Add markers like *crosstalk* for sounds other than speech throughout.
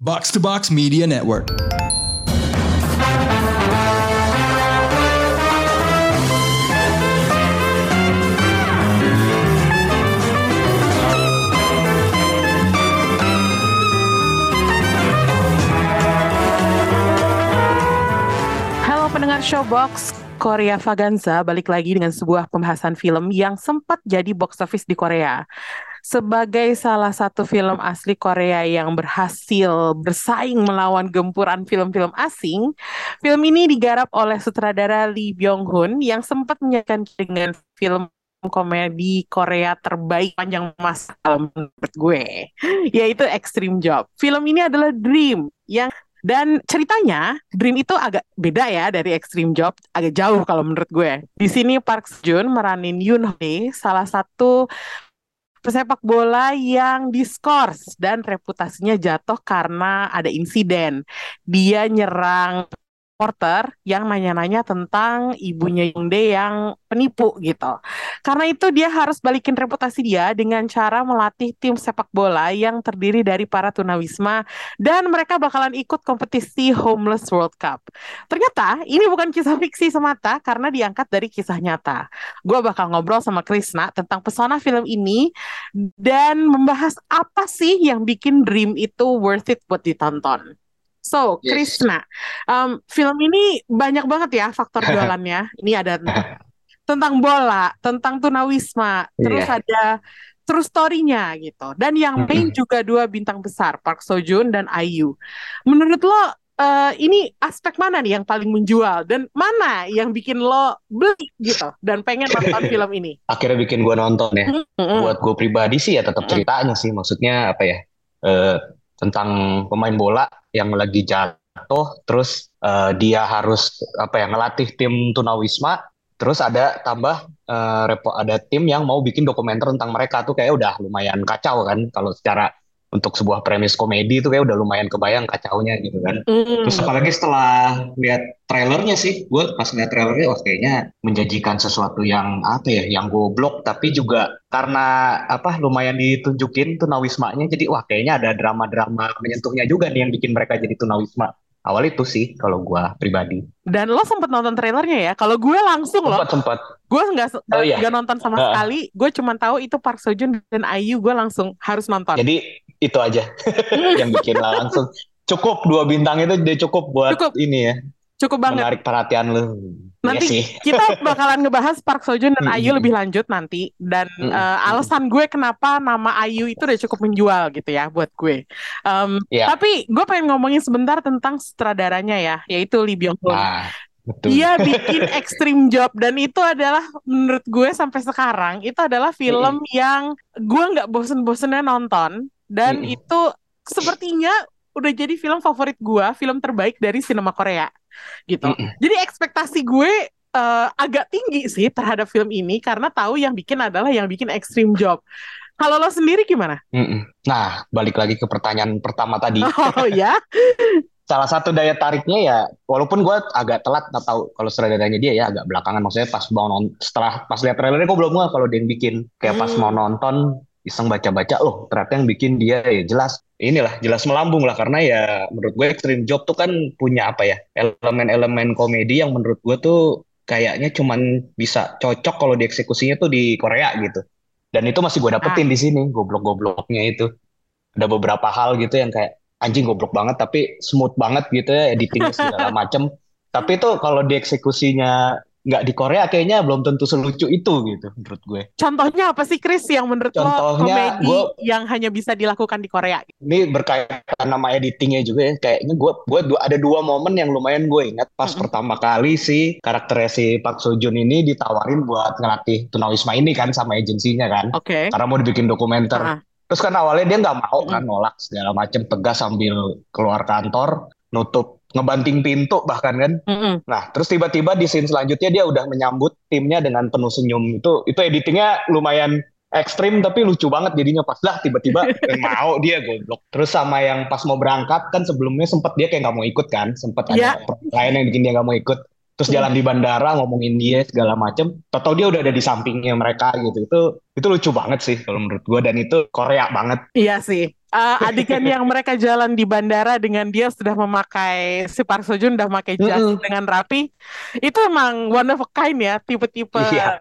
Box to Box Media Network. Halo pendengar Showbox, Korea Vaganza balik lagi dengan sebuah pembahasan film yang sempat jadi box office di Korea. Sebagai salah satu film asli Korea yang berhasil bersaing melawan gempuran film-film asing, film ini digarap oleh sutradara Lee Byung-hun yang sempat menyajikan dengan film komedi Korea terbaik panjang masa menurut gue, yaitu Extreme Job. Film ini adalah Dream yang dan ceritanya Dream itu agak beda ya dari Extreme Job, agak jauh kalau menurut gue. Di sini Park Joon meranin Yoon Hee, salah satu pesepak bola yang diskors dan reputasinya jatuh karena ada insiden. Dia nyerang reporter yang nanya-nanya tentang ibunya Youngdae yang penipu gitu. Karena itu dia harus balikin reputasi dia dengan cara melatih tim sepak bola yang terdiri dari para tunawisma dan mereka bakalan ikut kompetisi Homeless World Cup. Ternyata ini bukan kisah fiksi semata karena diangkat dari kisah nyata. Gue bakal ngobrol sama Krisna tentang pesona film ini dan membahas apa sih yang bikin Dream itu worth it buat ditonton. So, Yes. Krisna, um, film ini banyak banget ya faktor *laughs* jualannya. Ini ada tentang bola, tentang tunawisma, terus Iya. ada true story-nya gitu. Dan yang main juga dua bintang besar, Park Seo Joon dan IU. Menurut lo eh, ini aspek mana nih yang paling menjual dan mana yang bikin lo beli gitu dan pengen nonton *laughs* film ini? akhirnya bikin gue nonton ya. Mm-mm. Buat gue pribadi sih ya tetap ceritanya sih. Maksudnya apa ya? Eh, tentang pemain bola yang lagi jatuh, terus eh, dia harus apa ya ngelatih tim tunawisma. Terus ada tambah eh, repo ada tim yang mau bikin dokumenter tentang mereka tuh kayak udah lumayan kacau kan. Kalau secara untuk sebuah premis komedi itu kayak udah lumayan kebayang kacaunya gitu kan. Mm. Terus apalagi setelah lihat trailernya sih, gue pas lihat trailernya, wah kayaknya menjanjikan sesuatu yang apa ya, yang goblok, tapi juga karena apa lumayan ditunjukin tunawismanya, jadi wah kayaknya ada drama-drama menyentuhnya juga nih yang bikin mereka jadi tunawisma. Awal itu sih kalau gue pribadi. Dan lo sempet nonton trailernya ya? Kalau gue langsung loh, Sempat sempat. gue nggak Oh, iya. nonton sama Heeh. sekali. Gue cuma tahu itu Park Seo Joon dan IU. Gue langsung harus nonton. Jadi itu aja *laughs* yang bikin langsung. Cukup dua bintang itu dia cukup buat Cukup. ini ya, Cukup banget. menarik perhatian lu. Nanti Iya sih. kita bakalan ngebahas Park Seo Joon dan. IU lebih lanjut nanti dan eh, alasan gue kenapa nama IU itu udah cukup menjual gitu ya buat gue. Em, Iya. Tapi gue pengen ngomongin sebentar tentang sutradaranya ya, yaitu Lee Byung Hun. Nah, betul. Dia bikin Extreme Job dan itu adalah menurut gue sampai sekarang itu adalah film yang gue nggak bosen-bosennya nonton dan Mm-mm. itu sepertinya udah jadi film favorit gue, film terbaik dari sinema Korea gitu. Jadi ekspektasi gue eh, agak tinggi sih terhadap film ini karena tahu yang bikin adalah yang bikin Extreme Job. Kalau lo sendiri gimana? Nah, balik lagi ke pertanyaan pertama tadi. *laughs* Oh ya, Salah satu daya tariknya ya, walaupun gue agak telat nggak tahu kalau sutradaranya dia ya agak belakangan. Maksudnya pas mau nonton, setelah pas lihat trailernya gue belum nggak kalau dia yang bikin. Kayak pas Hmm. mau nonton, iseng baca-baca, loh ternyata yang bikin dia ya jelas. Inilah jelas melambung lah karena ya menurut gue Extreme Job tuh kan punya apa ya elemen-elemen komedi yang menurut gue tuh kayaknya cuman bisa cocok kalau dieksekusinya tuh di Korea gitu. Dan itu masih gue dapetin di sini goblok-gobloknya itu. Ada beberapa hal gitu yang kayak anjing goblok banget tapi smooth banget gitu ya editingnya segala *laughs* macem tapi itu kalau dieksekusinya nggak di Korea kayaknya belum tentu selucu itu gitu menurut gue contohnya apa sih Chris yang menurut lo Contohnya, komedi gue- yang hanya bisa dilakukan di Korea? ini berkaitan sama editingnya juga ya kayaknya gue gue ada dua momen yang lumayan gue ingat pas Mm-mm. pertama kali si karakternya si Park Seo Joon ini ditawarin buat ngelatih tunawisma ini kan sama agensinya kan Oke. karena mau dibikin dokumenter Ah. Terus kan awalnya dia nggak mau kan nolak segala macem tegas sambil keluar kantor nutup ngebanting pintu bahkan kan. Mm-mm. Nah terus tiba-tiba di scene selanjutnya dia udah menyambut timnya dengan penuh senyum itu itu editingnya lumayan ekstrim tapi lucu banget jadinya pas lah tiba-tiba *laughs* mau dia goblok. Terus sama yang pas mau berangkat kan sebelumnya sempet dia kayak nggak mau ikut kan sempet Iya. ada lain yang bikin dia nggak mau ikut. Terus jalan di bandara ngomongin dia segala macem atau dia udah ada di sampingnya mereka gitu itu itu lucu banget sih kalau menurut gue dan itu Korea banget Iya sih. Eh, adegan yang mereka jalan di bandara dengan dia sudah memakai si Park Seo Joon udah memakai jas Mm-mm. dengan rapi, itu emang one of a kind ya, tipe-tipe Iya.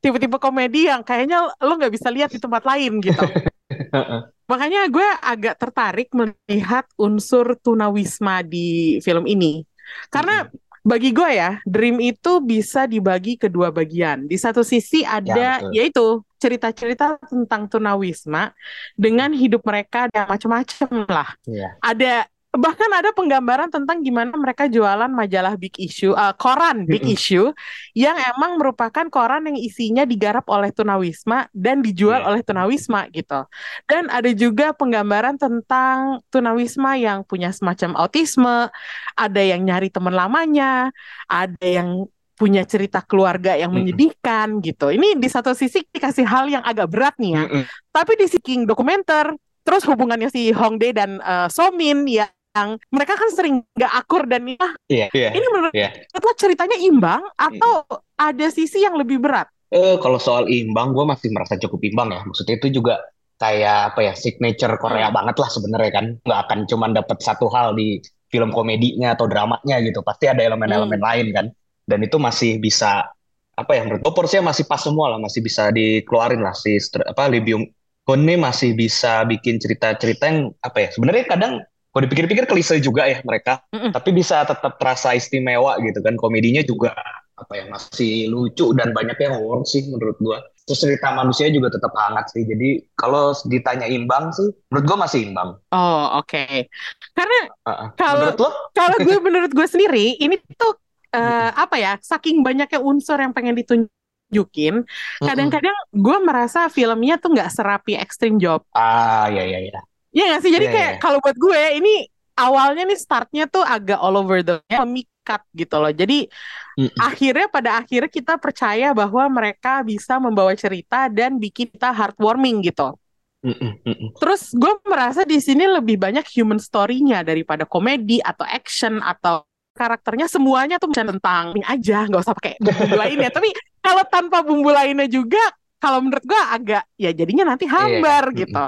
tipe-tipe komedi yang kayaknya lo nggak bisa lihat di tempat lain gitu. *laughs* Makanya gue agak tertarik melihat unsur tunawisma di film ini. Karena bagi gue ya, Dream itu bisa dibagi ke dua bagian. Di satu sisi ada betul. yaitu cerita-cerita tentang tunawisma dengan hidup mereka dan macam-macam lah. Iya. Ada bahkan ada penggambaran tentang gimana mereka jualan majalah Big Issue, eh, koran Big. Issue yang emang merupakan koran yang isinya digarap oleh tunawisma dan dijual Iya. oleh tunawisma gitu. Dan ada juga penggambaran tentang tunawisma yang punya semacam autisme, ada yang nyari teman lamanya, ada yang punya cerita keluarga yang menyedihkan gitu. Ini di satu sisi dikasih hal yang agak berat nih ya. Mm-mm. Tapi di sisi dokumenter, terus hubungannya si Hongdae dan eh, Somin ya yang mereka kan sering nggak akur dan ah, Iya, iya. ini menurut Iya. lo ceritanya imbang atau ada sisi yang lebih berat? Eh, kalau soal imbang, gue masih merasa cukup imbang ya. Maksudnya itu juga kayak apa ya, signature Korea Hmm. banget lah sebenarnya kan. Nggak akan cuma dapat satu hal di film komedinya atau dramanya gitu. Pasti ada elemen-elemen Hmm. lain kan. Dan itu masih bisa apa ya menurut gue porsinya masih pas semua lah, masih bisa dikeluarin lah si apa Lee Byung Hun ini masih bisa bikin cerita-cerita yang apa ya sebenarnya kadang kalau dipikir-pikir klise juga ya mereka, Mm-mm. tapi bisa tetap terasa istimewa gitu kan. Komedinya juga apa ya masih lucu dan banyak yang worth sih menurut gua. Terus cerita manusia juga tetap hangat sih. Jadi kalau ditanya imbang sih, menurut gua masih imbang. Oh oke. Karena Heeh. Kalau- kalau gue *laughs* menurut gue sendiri ini tuh eh, apa ya? Saking banyaknya unsur yang pengen ditunjukin, kadang-kadang gue merasa filmnya tuh nggak serapi Extreme Job. Ah ya ya ya. Iya nggak sih? Jadi Iya, kayak iya. kalau buat gue ini awalnya nih startnya tuh agak all over the memikat gitu loh. Jadi Mm-mm. akhirnya pada akhirnya kita percaya bahwa mereka bisa membawa cerita dan bikin kita heartwarming gitu. Mm-mm. Terus gue merasa di sini lebih banyak human story-nya daripada komedi atau action atau karakternya semuanya tuh macam tentang ini aja nggak usah pakai bumbu lainnya. *laughs* Tapi kalau tanpa bumbu lainnya juga kalau menurut gue agak ya jadinya nanti hambar Iya, gitu.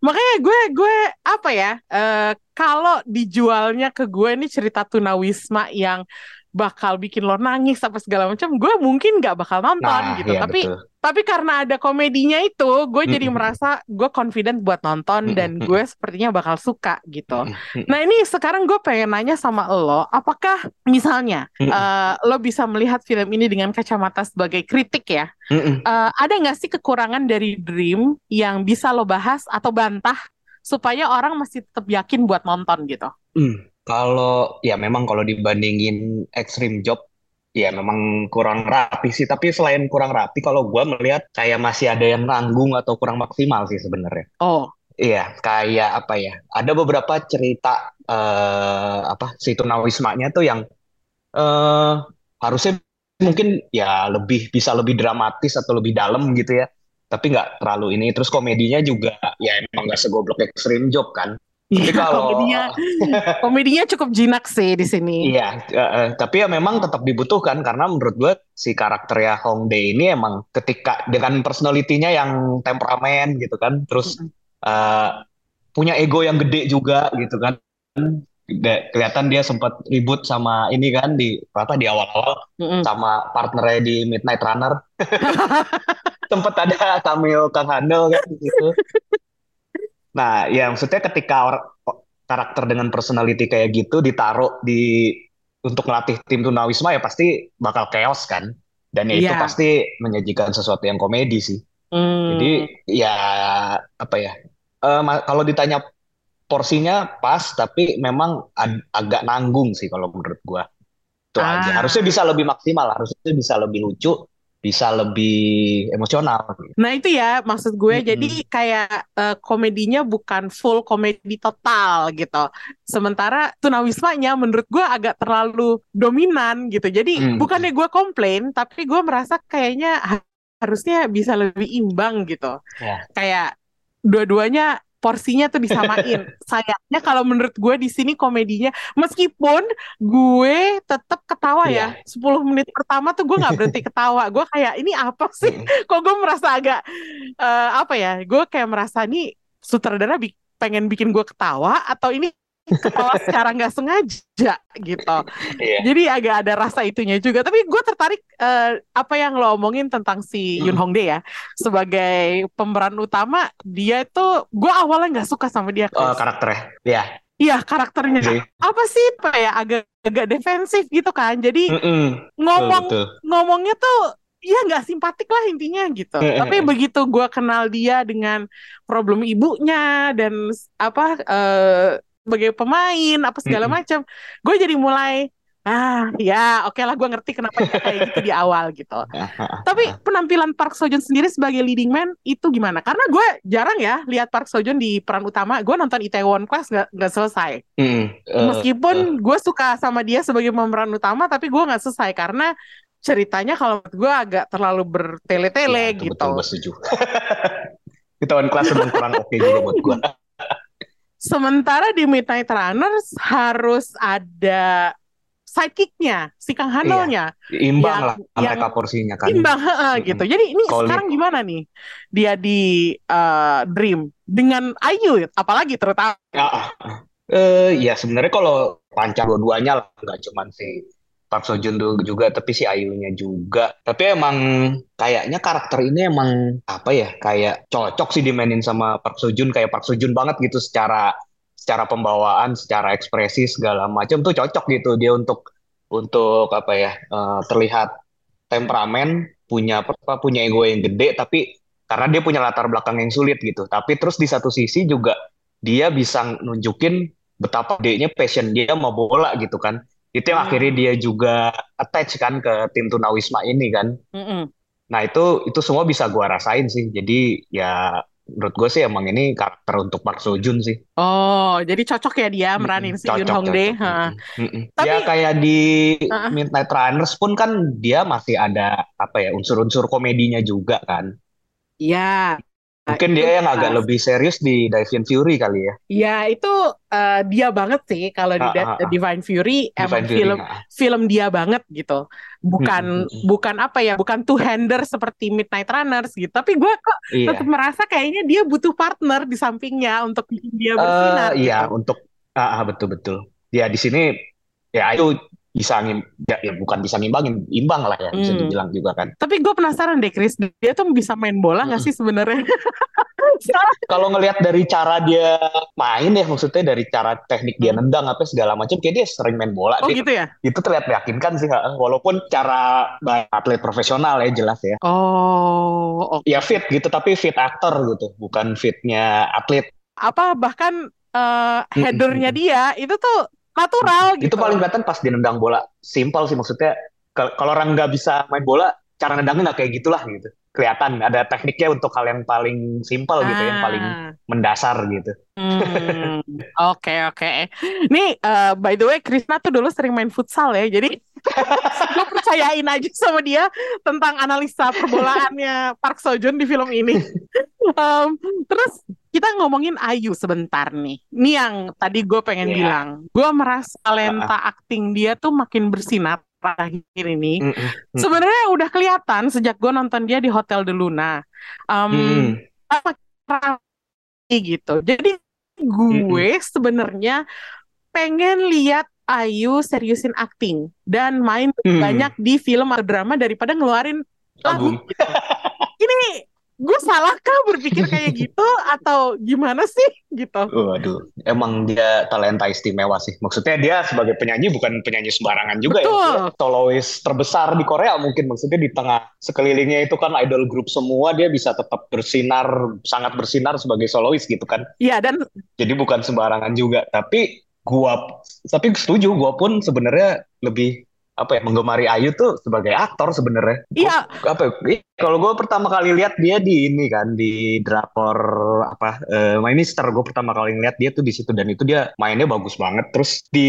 Makanya gue gue apa ya eh, kalau dijualnya ke gue ini cerita tunawisma yang bakal bikin lo nangis apa segala macam, gue mungkin nggak bakal nonton Nah, gitu. iya Tapi betul. tapi karena ada komedinya itu, gue jadi merasa gue confident buat nonton dan gue sepertinya bakal suka gitu. Nah ini sekarang gue pengen nanya sama lo, apakah misalnya eh, lo bisa melihat film ini dengan kacamata sebagai kritik ya? Eh, ada nggak sih kekurangan dari Dream yang bisa lo bahas atau bantah supaya orang masih tetap yakin buat nonton gitu? Hmm, Kalau ya memang kalau dibandingin Extreme Job ya memang kurang rapi sih. Tapi selain kurang rapi, kalau gua melihat kayak masih ada yang nanggung atau kurang maksimal sih sebenarnya. Oh, Iya, kayak apa ya? Ada beberapa cerita eh apa si tunawismanya tuh yang eh harusnya mungkin ya lebih bisa lebih dramatis atau lebih dalam gitu ya. Tapi nggak terlalu ini. Terus komedinya juga ya emang nggak segoblok Extreme Job kan. Tapi iya, kalau komedinya *laughs* komedinya cukup jinak sih di sini. Iya, eh, tapi ya memang tetap dibutuhkan karena menurut gue si karakternya Hongdae ini emang ketika dengan personalitinya yang temperamen gitu kan, terus eh, punya ego yang gede juga gitu kan. De- kelihatan dia sempat ribut sama ini kan di apa di awal-awal Mm-mm. sama partnernya di Midnight Runner. *laughs* *laughs* Sempat ada cameo Kang Handel kan di situ. Nah, ya maksudnya ketika or- karakter dengan personality kayak gitu ditaruh di untuk melatih tim tunawisma ya pasti bakal chaos kan. Dan ya itu Iya. pasti menyajikan sesuatu yang komedi sih. Hmm. Jadi ya apa ya? eh, ma- kalau ditanya porsinya pas, tapi memang ag- agak nanggung sih kalau menurut gua. Itu aja. Ah. Harusnya bisa lebih maksimal, harusnya bisa lebih lucu, bisa lebih emosional. Nah itu ya maksud gue Mm-mm. jadi kayak eh, komedinya bukan full komedi total gitu. Sementara tunawismanya menurut gue agak terlalu dominan gitu. Jadi Mm. bukannya gue komplain tapi gue merasa kayaknya ha- harusnya bisa lebih imbang gitu. Ya. Kayak dua-duanya porsinya tuh disamain. *laughs* Sayangnya kalau menurut gue di sini komedinya meskipun gue tetap ketawa ya. 10 menit pertama tuh gue nggak berhenti *laughs* ketawa. Gue kayak ini apa sih? *laughs* Kok gue merasa agak eh, apa ya? Gue kayak merasa nih sutradara bi- pengen bikin gue ketawa atau ini ketawa secara nggak sengaja gitu. Iya. Jadi agak ada rasa itunya juga. Tapi gue tertarik eh, apa yang lo omongin tentang si Yoon Hong Dae ya sebagai pemeran utama. Dia itu gue awalnya nggak suka sama dia. Chris. karakternya. Ya. Iya karakternya Sih. apa sih apa ya agak agak defensif gitu kan. Jadi Mm-mm. ngomong Betul, betul. ngomongnya tuh ya nggak simpatik lah intinya gitu. Eh, Tapi begitu gue kenal dia dengan problem ibunya dan apa eh, sebagai pemain apa segala Mm-mm. macam, gue jadi mulai ah ya oke lah gue ngerti kenapa dia kayak gitu di awal gitu. Tapi penampilan Park Seo Joon sendiri sebagai leading man itu gimana? Karena gue jarang ya lihat Park Seo Joon di peran utama. Gue nonton Itaewon Class nggak nggak selesai. Mm, eh, Meskipun gue suka sama dia sebagai pemeran utama, tapi gue nggak selesai karena ceritanya kalau menurut gue agak terlalu ya, bertele-tele itu gitu. betul, gue setuju. *laughs* Tahun kelas memang kurang oke juga buat gue. Sementara di Midnight Runners harus ada sidekicknya, si Kang Hanolnya, Imbang Yang- lah mereka porsinya kan. imbang heeh, Mm-mm. gitu. Jadi ini sekarang gimana nih dia di eh, Dream dengan Ayu, apalagi terutama. Ya. Eh, ya sebenarnya kalau pancar dua-duanya lah, nggak cuman si Park Seo Joon juga, tapi si Ayunya juga. Tapi emang kayaknya karakter ini emang apa ya, kayak cocok sih dimainin sama Park Seo Joon, kayak Park Seo Joon banget gitu secara secara pembawaan, secara ekspresi segala macam tuh cocok gitu dia untuk untuk apa ya, eh, terlihat temperamen, punya apa, punya ego yang gede, tapi karena dia punya latar belakang yang sulit gitu. Tapi terus di satu sisi juga dia bisa nunjukin betapa dia passion dia mau bola gitu kan. Itu yang Hmm. akhirnya dia juga attach kan ke tim Tunawisma ini kan. Mm-mm. Nah itu itu semua bisa gua rasain sih. Jadi ya menurut gue sih emang ini karakter untuk Park Seo Joon sih. Oh, jadi cocok ya dia meranin Mm-mm, si Yoon cocok, Hong Dae. cocok. heeh. Mm-mm, mm-mm. Tapi- Ya kayak di Uh-uh. Midnight Runners pun kan dia masih ada apa ya unsur-unsur komedinya juga kan. Iya. Mungkin itu dia yang agak lebih serius di Divine Fury kali ya. Ya itu eh, dia banget sih kalau di Ah, ah, ah. Divine Fury emang Divine Fury. film nah. film dia banget gitu. Bukan mm, mm. bukan apa ya, bukan two hander seperti Midnight Runners gitu. Tapi gue kok Iya. tetap merasa kayaknya dia butuh partner di sampingnya untuk bikin dia bersinar iya, gitu. untuk ah, ah, betul betul. Ya di sini ya itu bisa ngim, ya, ya bukan bisa ngimbangin, imbang lah ya bisa Hmm. dibilang juga kan. Tapi gue penasaran deh Chris, dia tuh bisa main bola nggak sih sebenarnya? *laughs* Soalnya- Kalau ngelihat dari cara dia main ya, maksudnya dari cara teknik dia Hmm. nendang apa segala macam, kayak dia sering main bola. oh gitu ya? Itu terlihat meyakinkan sih, walaupun cara atlet profesional ya jelas ya. Oh, oke. Ya fit gitu, tapi fit aktor gitu, bukan fitnya atlet. Apa bahkan Mm, headernya dia itu tuh natural Itu gitu. paling kelihatan pas dia nendang bola. Simpel sih maksudnya. Kal- Kalau orang nggak bisa main bola, cara nendangnya nggak kayak gitulah gitu. Kelihatan ada tekniknya untuk hal yang paling simpel gitu, yang paling Ah. mendasar gitu. Hmm, oke oke. Nih eh, by the way Krisna tuh dulu sering main futsal ya, jadi *laughs* gue percayain aja sama dia tentang analisa perbolaannya Park Seo Joon di film ini. *laughs* Em, terus kita ngomongin Ayu sebentar nih. Ini yang tadi gue pengen Iya. bilang. Gue merasa talenta akting dia tuh makin bersinar terakhir ini. Mm. Sebenarnya udah kelihatan sejak gue nonton dia di Hotel de Luna. Mm-mm. apa gitu. Jadi gue sebenarnya pengen lihat Ayu seriusin akting dan main Hmm. banyak di film atau drama daripada ngeluarin lagu. Gitu. *laughs* Ini gue salahkah berpikir kayak *laughs* gitu atau gimana sih gitu? Waduh, emang dia talenta istimewa sih. Maksudnya dia sebagai penyanyi bukan penyanyi sembarangan juga ya. Betul. Maksudnya solois terbesar di Korea mungkin. Maksudnya di tengah sekelilingnya itu kan idol group semua, dia bisa tetap bersinar, sangat bersinar sebagai solois gitu kan. Iya dan Jadi bukan sembarangan juga. Tapi gua, tapi setuju, gua pun sebenarnya lebih apa ya menggemari Ayu tuh sebagai aktor sebenarnya. iya. Apa ya, kalau gue pertama kali lihat dia di ini kan di drakor apa eh, My Mister gue pertama kali ngeliat dia tuh di situ. Dan itu dia mainnya bagus banget. Terus di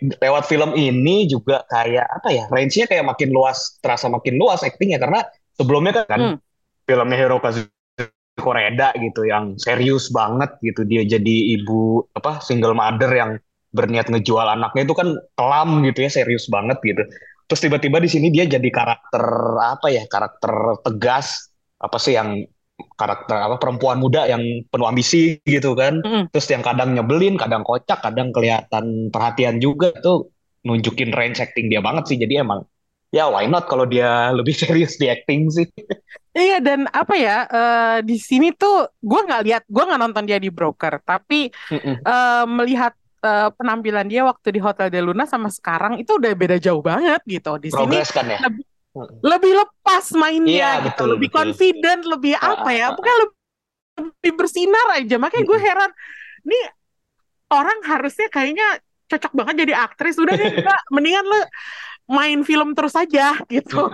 lewat film ini juga kayak apa ya range-nya kayak makin luas terasa makin luas actingnya. Karena sebelumnya kan, Hmm. filmnya Hero Koreda gitu yang serius banget gitu. Dia jadi ibu apa single mother yang berniat ngejual anaknya itu kan kelam gitu ya serius banget gitu. Terus tiba-tiba di sini dia jadi karakter apa ya karakter tegas apa sih yang karakter apa perempuan muda yang penuh ambisi gitu kan. Mm-mm. terus yang kadang nyebelin kadang kocak kadang kelihatan perhatian juga tuh nunjukin range acting dia banget sih. Jadi emang ya why not kalau dia *laughs* lebih serius di acting sih? Iya dan apa ya eh, di sini tuh gue nggak lihat gue nggak nonton dia di Broker. Tapi Mm-mm. eh, melihat eh, penampilan dia waktu di Hotel de Luna sama sekarang itu udah beda jauh banget gitu. Di sini kan ya? lebih, lebih lepas mainnya Iya, gitu betul, lebih betul. confident lebih Ah, apa ah, ya ah, pokoknya lebih, lebih bersinar aja. Makanya gue heran nih orang harusnya kayaknya cocok banget jadi aktris. Udah deh enggak mendingan lu main film terus aja gitu.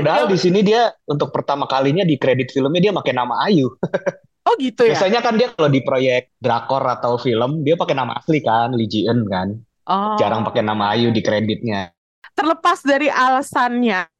Padahal Ya. di sini dia untuk pertama kalinya di kredit filmnya dia pakai nama Ayu. *laughs* oh gitu ya Biasanya kan dia kalau di proyek drakor atau film dia pakai nama asli kan, Lee Ji Eun kan. oh Jarang pakai nama Ayu di kreditnya. terlepas dari alasannya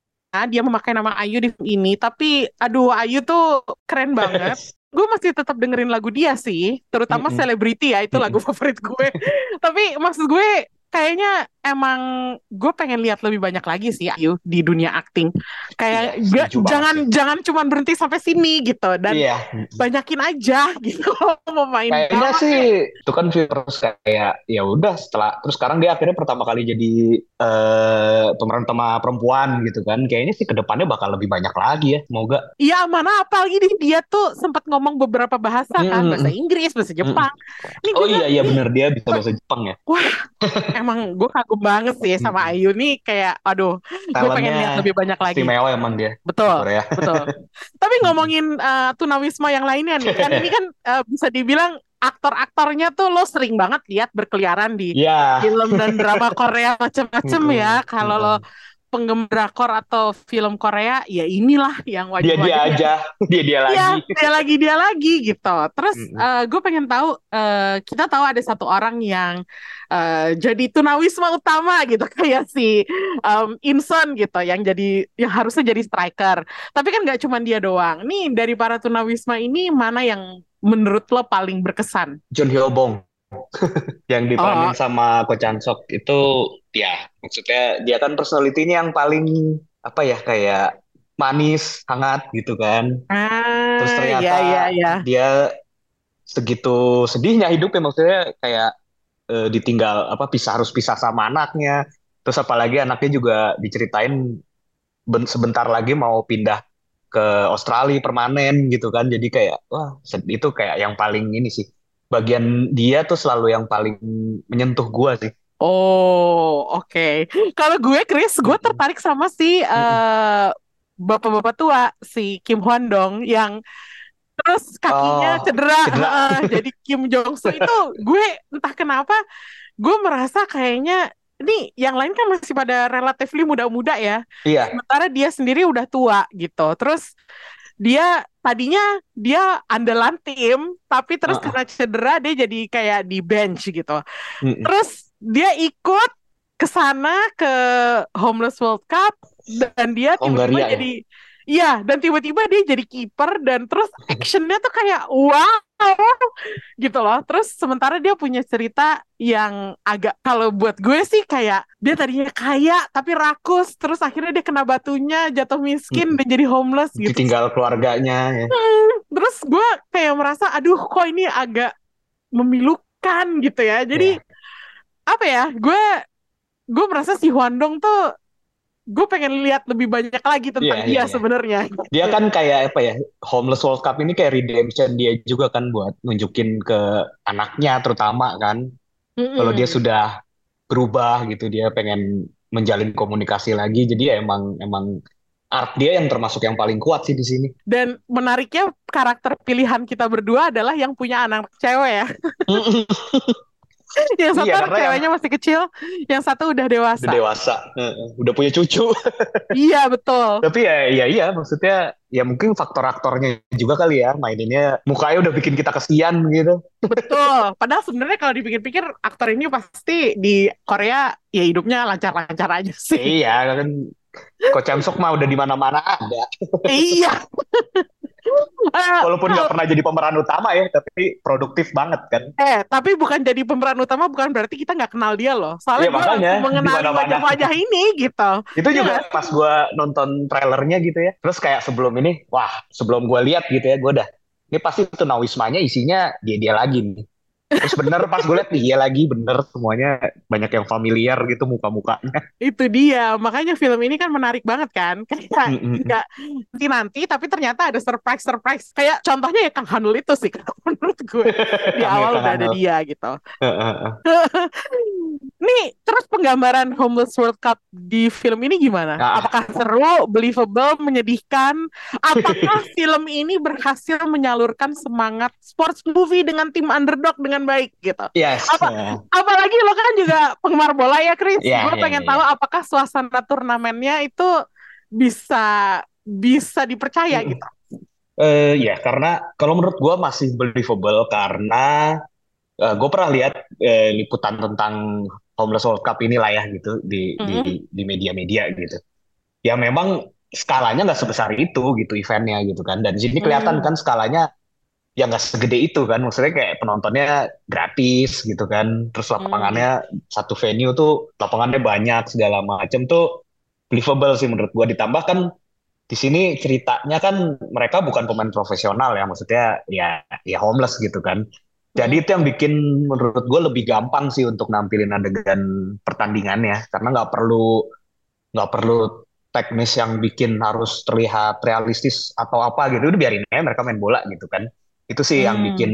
dia memakai nama Ayu di film ini tapi aduh Ayu tuh keren banget *laughs* gue masih tetap dengerin lagu dia sih terutama Mm-mm. Celebrity ya itu lagu favorit gue *laughs* tapi maksud gue kayaknya emang gue pengen lihat lebih banyak lagi sih Ayu di dunia acting kayak Iya, gak- jangan sih. jangan cuma berhenti sampai sini gitu dan Iya. banyakin aja *laughs* gitu mau main Kayaknya sih itu kan terus kayak ya udah setelah terus sekarang dia akhirnya pertama kali jadi eh pemeran utama perempuan gitu kan. Kayaknya sih ke depannya bakal lebih banyak lagi ya. Semoga. Iya mana apalagi nih dia tuh sempat ngomong beberapa bahasa kan Mm-mm. bahasa Inggris bahasa Jepang ini Oh iya iya bener dia bisa bahasa Jepang ya. *laughs* emang gue kagum banget sih sama Ayu. Nih kayak aduh gue pengen lihat lebih banyak lagi. istimewa emang dia betul Korea. betul. *laughs* Tapi ngomongin eh, tunawisma yang lainnya nih kan ini kan eh, bisa dibilang aktor-aktornya tuh lo sering banget lihat berkeliaran di Iya. film dan drama *laughs* Korea macem-macem Mm-mm, ya kalau lo penggemar drakor atau film Korea ya inilah yang Dia dia wajib-wajib aja, dia dia lagi. Iya, dia lagi dia lagi gitu. Terus Mm-mm. gue pengen tahu, eh, kita tahu ada satu orang yang eh, jadi tunawisma utama gitu *laughs* kayak si em, Inson gitu, yang jadi yang harusnya jadi striker. Tapi kan nggak cuma dia doang. Nih dari para tunawisma ini mana yang menurut lo paling berkesan? John Hyo Bong *laughs* yang diperanin Oh. sama Ko Chan Sok itu ya maksudnya dia kan personality-nya yang paling apa ya kayak manis, hangat gitu kan. Ah, Terus ternyata ya ya ya. dia segitu sedihnya hidupnya maksudnya kayak eh, ditinggal apa pisah harus pisah sama anaknya. Terus apalagi anaknya juga diceritain ben- sebentar lagi mau pindah ke Australia permanen gitu kan. Jadi kayak wah itu kayak yang paling ini sih. Bagian dia tuh selalu yang paling menyentuh gua sih. Oh, oke. Kalau gue, Chris, gue tertarik sama si eh, bapak-bapak tua, si Kim Hwan Dong, yang terus kakinya Oh, cedera, cedera. heeh, *laughs* jadi *laughs* Kim Jong Soo itu gue entah kenapa gue merasa kayaknya ini yang lain kan masih pada relatively muda-muda ya, Iya, sementara dia sendiri udah tua gitu. Terus dia tadinya dia andalan tim, tapi terus Heeh. karena cedera dia jadi kayak di bench gitu. Mm-mm. Terus dia ikut ke sana ke Homeless World Cup dan dia tiba-tiba Hongaria ya? jadi iya dan tiba-tiba dia jadi kiper dan terus *laughs* actionnya tuh kayak wow gitu loh. Terus sementara dia punya cerita yang agak kalau buat gue sih kayak dia tadinya kaya tapi rakus terus akhirnya dia kena batunya jatuh miskin Mm-mm. dan jadi homeless gitu. ditinggal keluarganya ya. *laughs* Terus gue kayak merasa aduh kok ini agak memilukan gitu ya. Jadi Iya. apa ya gue gue merasa si Hwandong tuh gue pengen lihat lebih banyak lagi tentang Iya, dia iya, iya. sebenarnya Dia kan kayak apa ya, Homeless World Cup ini kayak redemption dia juga kan buat nunjukin ke anaknya terutama kan. Kalau dia sudah berubah gitu, dia pengen menjalin komunikasi lagi. Jadi ya emang emang art dia yang termasuk yang paling kuat sih di sini. dan menariknya karakter pilihan kita berdua adalah yang punya anak cewek ya *laughs* *laughs* yang satu Iya, karena yang ceweknya masih kecil yang satu udah dewasa udah dewasa, udah punya cucu. *laughs* iya betul Tapi ya ya iya maksudnya ya mungkin faktor aktornya juga kali ya maininnya mukanya udah bikin kita kesian gitu. betul padahal sebenarnya kalau dipikir-pikir aktor ini pasti di Korea ya hidupnya lancar-lancar aja sih Iya kan Coach Chamsok mah udah di mana-mana ada. iya. *laughs* Eh, Walaupun nggak pernah jadi pemeran utama ya, tapi produktif banget kan. Eh, tapi bukan jadi pemeran utama bukan berarti kita nggak kenal dia loh. Soalnya Iya, gue mengenali wajah-wajah ini gitu. Itu Iya juga pas gue nonton trailernya gitu ya. Terus kayak sebelum ini, wah sebelum gue lihat gitu ya, gue udah ini pasti tunawismanya isinya dia dia lagi nih. Terus bener pas gue lihat iya lagi bener semuanya banyak yang familiar gitu muka-mukanya. Itu dia. Makanya film ini kan menarik banget kan. Kayak nggak nanti-nanti tapi ternyata ada surprise-surprise. Kayak contohnya ya Kang Hanul itu sih *laughs* menurut gue. Di awal udah ada dia gitu. *laughs* Nih, terus penggambaran Homeless World Cup di film ini gimana? Ah. Apakah seru, believable, menyedihkan? Apakah *laughs* film ini berhasil menyalurkan semangat sports movie dengan tim underdog dengan baik gitu? Yes. Apa- Apalagi lo kan juga *laughs* penggemar bola ya, Chris. Iya, Gue iya, pengen iya. tahu apakah suasana turnamennya itu bisa bisa dipercaya Mm-mm. gitu. Eh ya karena kalau menurut gue masih believable karena gue pernah lihat eh, liputan tentang Homeless World Cup inilah ya gitu di di di media-media gitu. Ya memang skalanya nggak sebesar itu gitu eventnya gitu kan. Dan di sini kelihatan Hmm. kan skalanya ya nggak segede itu kan. Maksudnya kayak penontonnya gratis gitu kan. Terus lapangannya satu venue tuh lapangannya banyak segala macam tuh believable sih menurut gue. Ditambah kan di sini ceritanya kan mereka bukan pemain profesional ya, maksudnya ya ya homeless gitu kan. Jadi itu yang bikin menurut gue lebih gampang sih untuk nampilin adegan pertandingannya, karena nggak perlu nggak perlu teknis yang bikin harus terlihat realistis atau apa gitu, udah biarin aja mereka main bola gitu kan. Itu sih yang Hmm. bikin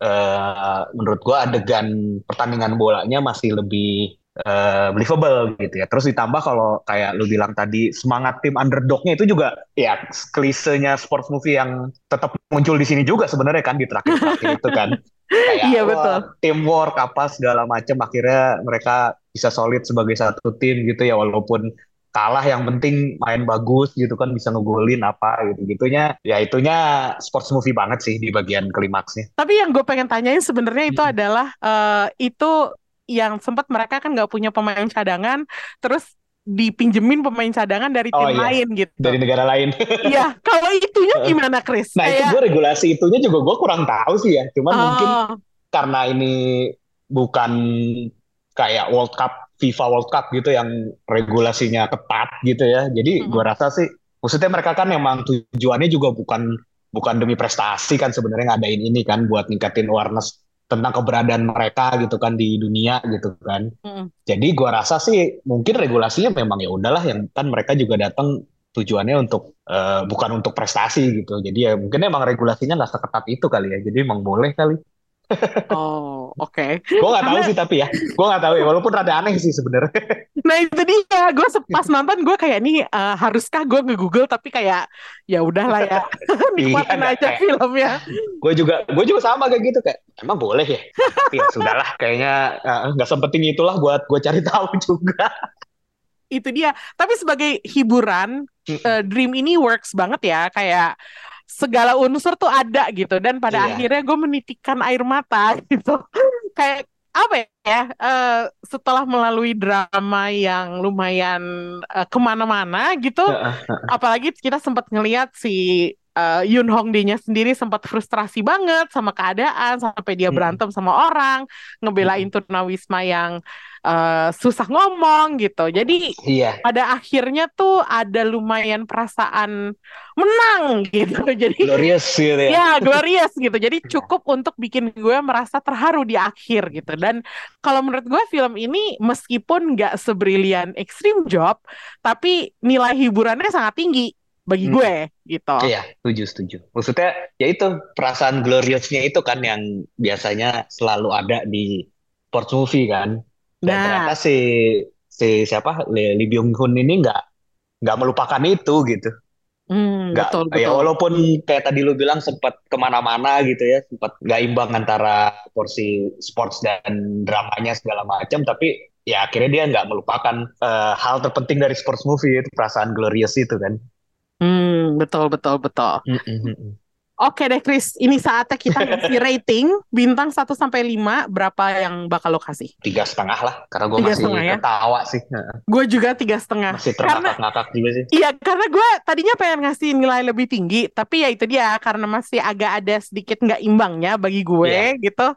eh, menurut gue adegan pertandingan bolanya masih lebih eh, believable gitu ya. Terus ditambah kalau kayak lu bilang tadi semangat tim underdognya itu juga ya klisenya sports movie yang tetap muncul di sini juga sebenarnya kan di terakhir-terakhir itu kan. *laughs* Kayak Iya, betul. teamwork apa segala macam akhirnya mereka bisa solid sebagai satu tim gitu ya walaupun kalah yang penting main bagus gitu kan bisa ngegolin apa gitu gitunya ya itunya sports movie banget sih di bagian klimaksnya. Tapi yang gue pengen tanyain sebenarnya itu Mm-mm. adalah eh, itu yang sempat mereka kan nggak punya pemain cadangan, terus dipinjemin pemain cadangan dari Oh, tim iya. lain gitu. Dari negara lain. *laughs* Iya, kalau itunya gimana, Chris? Nah itu Kayak, gue regulasi itunya juga gue kurang tahu sih ya. Cuman mungkin oh, karena ini bukan kayak World Cup, FIFA World Cup gitu yang regulasinya ketat gitu ya. Jadi Mm-mm. gue rasa sih, maksudnya mereka kan memang tujuannya juga bukan bukan demi prestasi kan sebenarnya ngadain ini kan buat ningkatin awareness tentang keberadaan mereka gitu kan di dunia gitu kan. mm-mm. Jadi gue rasa sih mungkin regulasinya memang ya udahlah yang kan mereka juga datang tujuannya untuk eh, bukan untuk prestasi gitu. Jadi ya mungkin emang regulasinya nggak seketat itu kali ya. Jadi emang boleh kali. Oh, oke. *laughs* Gue nggak tahu sih tapi ya. Gue nggak tahu ya. Walaupun rada aneh sih sebenarnya. *laughs* Nah itu dia, gue pas nonton gue kayak nih eh, haruskah gue nge-google tapi kayak ya udahlah ya *laughs* nikmatin Iya, aja filmnya. Gue juga gue juga sama kayak gitu kayak emang boleh ya. Tapi ya sudahlah. Kayaknya eh, nggak sempenting itulah buat gue cari tahu juga. Itu dia. Tapi sebagai hiburan, eh, Dream ini works banget ya, kayak segala unsur tuh ada gitu dan pada Iya. akhirnya gue menitikkan air mata *laughs* gitu. Kayak apa ya? eh, setelah melalui drama yang lumayan eh, ke mana-mana gitu, apalagi kita sempat ngelihat si eh, Yoon Hong D-nya sendiri sempat frustrasi banget sama keadaan sampai dia berantem sama orang, ngebelain tunawisma yang eh, susah ngomong gitu. Jadi Iya. pada akhirnya tuh ada lumayan perasaan menang gitu. *laughs* Jadi Glorious gitu ya. ya glorious gitu. Jadi cukup untuk bikin gue merasa terharu di akhir gitu. Dan kalau menurut gue film ini meskipun nggak sebrilian Extreme Job, tapi nilai hiburannya sangat tinggi bagi Hmm. gue gitu. Iya, setuju, setuju. Maksudnya, ya itu perasaan gloriousnya itu kan yang biasanya selalu ada di sports movie kan. Dan Nah. ternyata si si siapa Lee, Lee Byung Hun ini nggak nggak melupakan itu gitu. Hmm, Nggak, betul ya betul. walaupun kayak tadi lu bilang sempat ke mana-mana gitu ya, sempat nggak imbang antara porsi sports dan dramanya segala macam, tapi ya akhirnya dia nggak melupakan eh, hal terpenting dari sports movie itu perasaan glorious itu kan. Hmm, betul betul betul. Mm-mm. Oke deh Chris, ini saatnya kita ngasih rating bintang 1 sampai 5 berapa yang bakal lo kasih? Tiga setengah lah, karena gue masih setengah ya? ketawa sih. Gue juga tiga setengah. Masih terngakak-ngakak juga sih. Iya, karena gue tadinya pengen ngasih nilai lebih tinggi, tapi ya itu dia karena masih agak ada sedikit nggak imbangnya bagi gue Iya. gitu,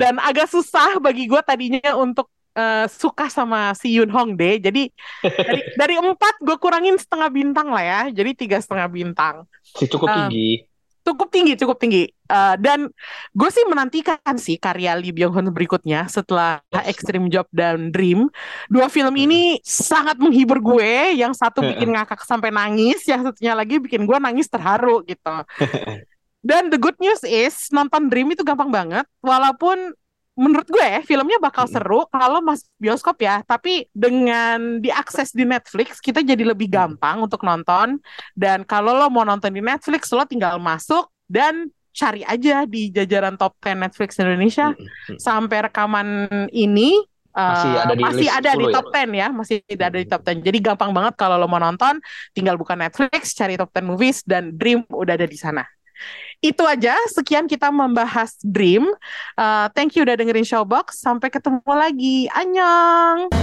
dan agak susah bagi gue tadinya untuk eh, suka sama si Yoon Hong Dae. Jadi dari *laughs* dari empat gue kurangin setengah bintang lah ya, jadi tiga setengah bintang. Sih cukup Um, tinggi. Cukup tinggi, cukup tinggi. Eh, dan gue sih menantikan sih karya Lee Byung Hun berikutnya setelah Extreme Job dan Dream. Dua film ini sangat menghibur gue. Yang satu bikin ngakak sampai nangis, yang satunya lagi bikin gue nangis terharu gitu. *laughs* Dan the good news is nonton Dream itu gampang banget, walaupun menurut gue filmnya bakal seru kalau masuk bioskop ya, tapi dengan diakses di Netflix kita jadi lebih gampang untuk nonton. Dan kalau lo mau nonton di Netflix, lo tinggal masuk dan cari aja di jajaran top 10 Netflix Indonesia sampai rekaman ini Masih eh, ada di masih ada di 10 ya? top 10 ya, masih ada di top 10. Jadi gampang banget kalau lo mau nonton, tinggal buka Netflix, cari top 10 movies dan Dream udah ada di sana. Itu aja, sekian kita membahas Dream. Eh, thank you udah dengerin Showbox. Sampai ketemu lagi. Annyeong.